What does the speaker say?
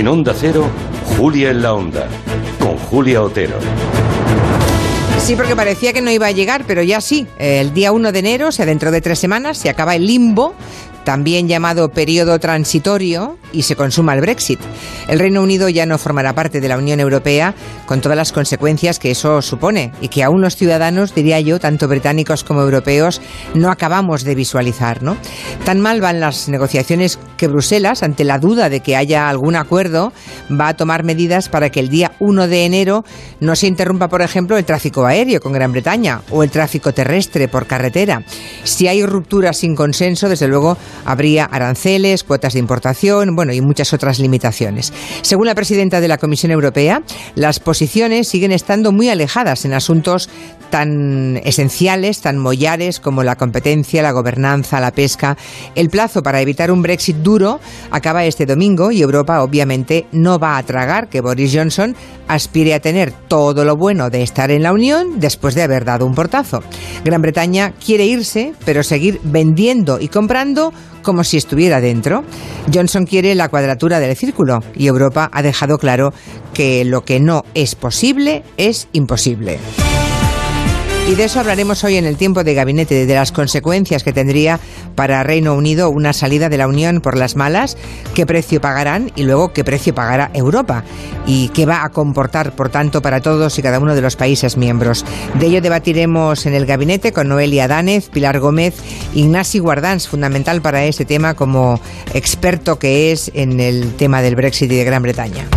En Onda Cero, Julia en la Onda, con Julia Otero. Sí, porque parecía que no iba a llegar, pero ya sí. El día 1 de enero, o sea, dentro de tres semanas, se acaba el limbo también llamado periodo transitorio, y se consuma el Brexit. El Reino Unido ya no formará parte de la Unión Europea con todas las consecuencias que eso supone y que aún los ciudadanos, diría yo, tanto británicos como europeos, no acabamos de visualizar. ¿no? Tan mal van las negociaciones que Bruselas, ante la duda de que haya algún acuerdo, va a tomar medidas para que el día 1 de enero no se interrumpa, por ejemplo, el tráfico aéreo con Gran Bretaña o el tráfico terrestre por carretera. Si hay rupturas sin consenso, desde luego Habría aranceles, cuotas de importación, bueno, y muchas otras limitaciones. Según la presidenta de la Comisión Europea, las posiciones siguen estando muy alejadas en asuntos tan esenciales, tan mollares como la competencia, la gobernanza, la pesca. El plazo para evitar un Brexit duro acaba este domingo y Europa obviamente no va a tragar que Boris Johnson aspire a tener todo lo bueno de estar en la Unión después de haber dado un portazo. Gran Bretaña quiere irse, pero seguir vendiendo y comprando como si estuviera dentro. Johnson quiere la cuadratura del círculo y Europa ha dejado claro que lo que no es posible es imposible. Y de eso hablaremos hoy en el tiempo de gabinete, de las consecuencias que tendría para Reino Unido una salida de la Unión por las malas, qué precio pagarán y luego qué precio pagará Europa y qué va a comportar, por tanto, para todos y cada uno de los países miembros. De ello debatiremos en el gabinete con Noelia Dánez, Pilar Gómez, Ignasi Guardans, fundamental para este tema como experto que es en el tema del Brexit y de Gran Bretaña.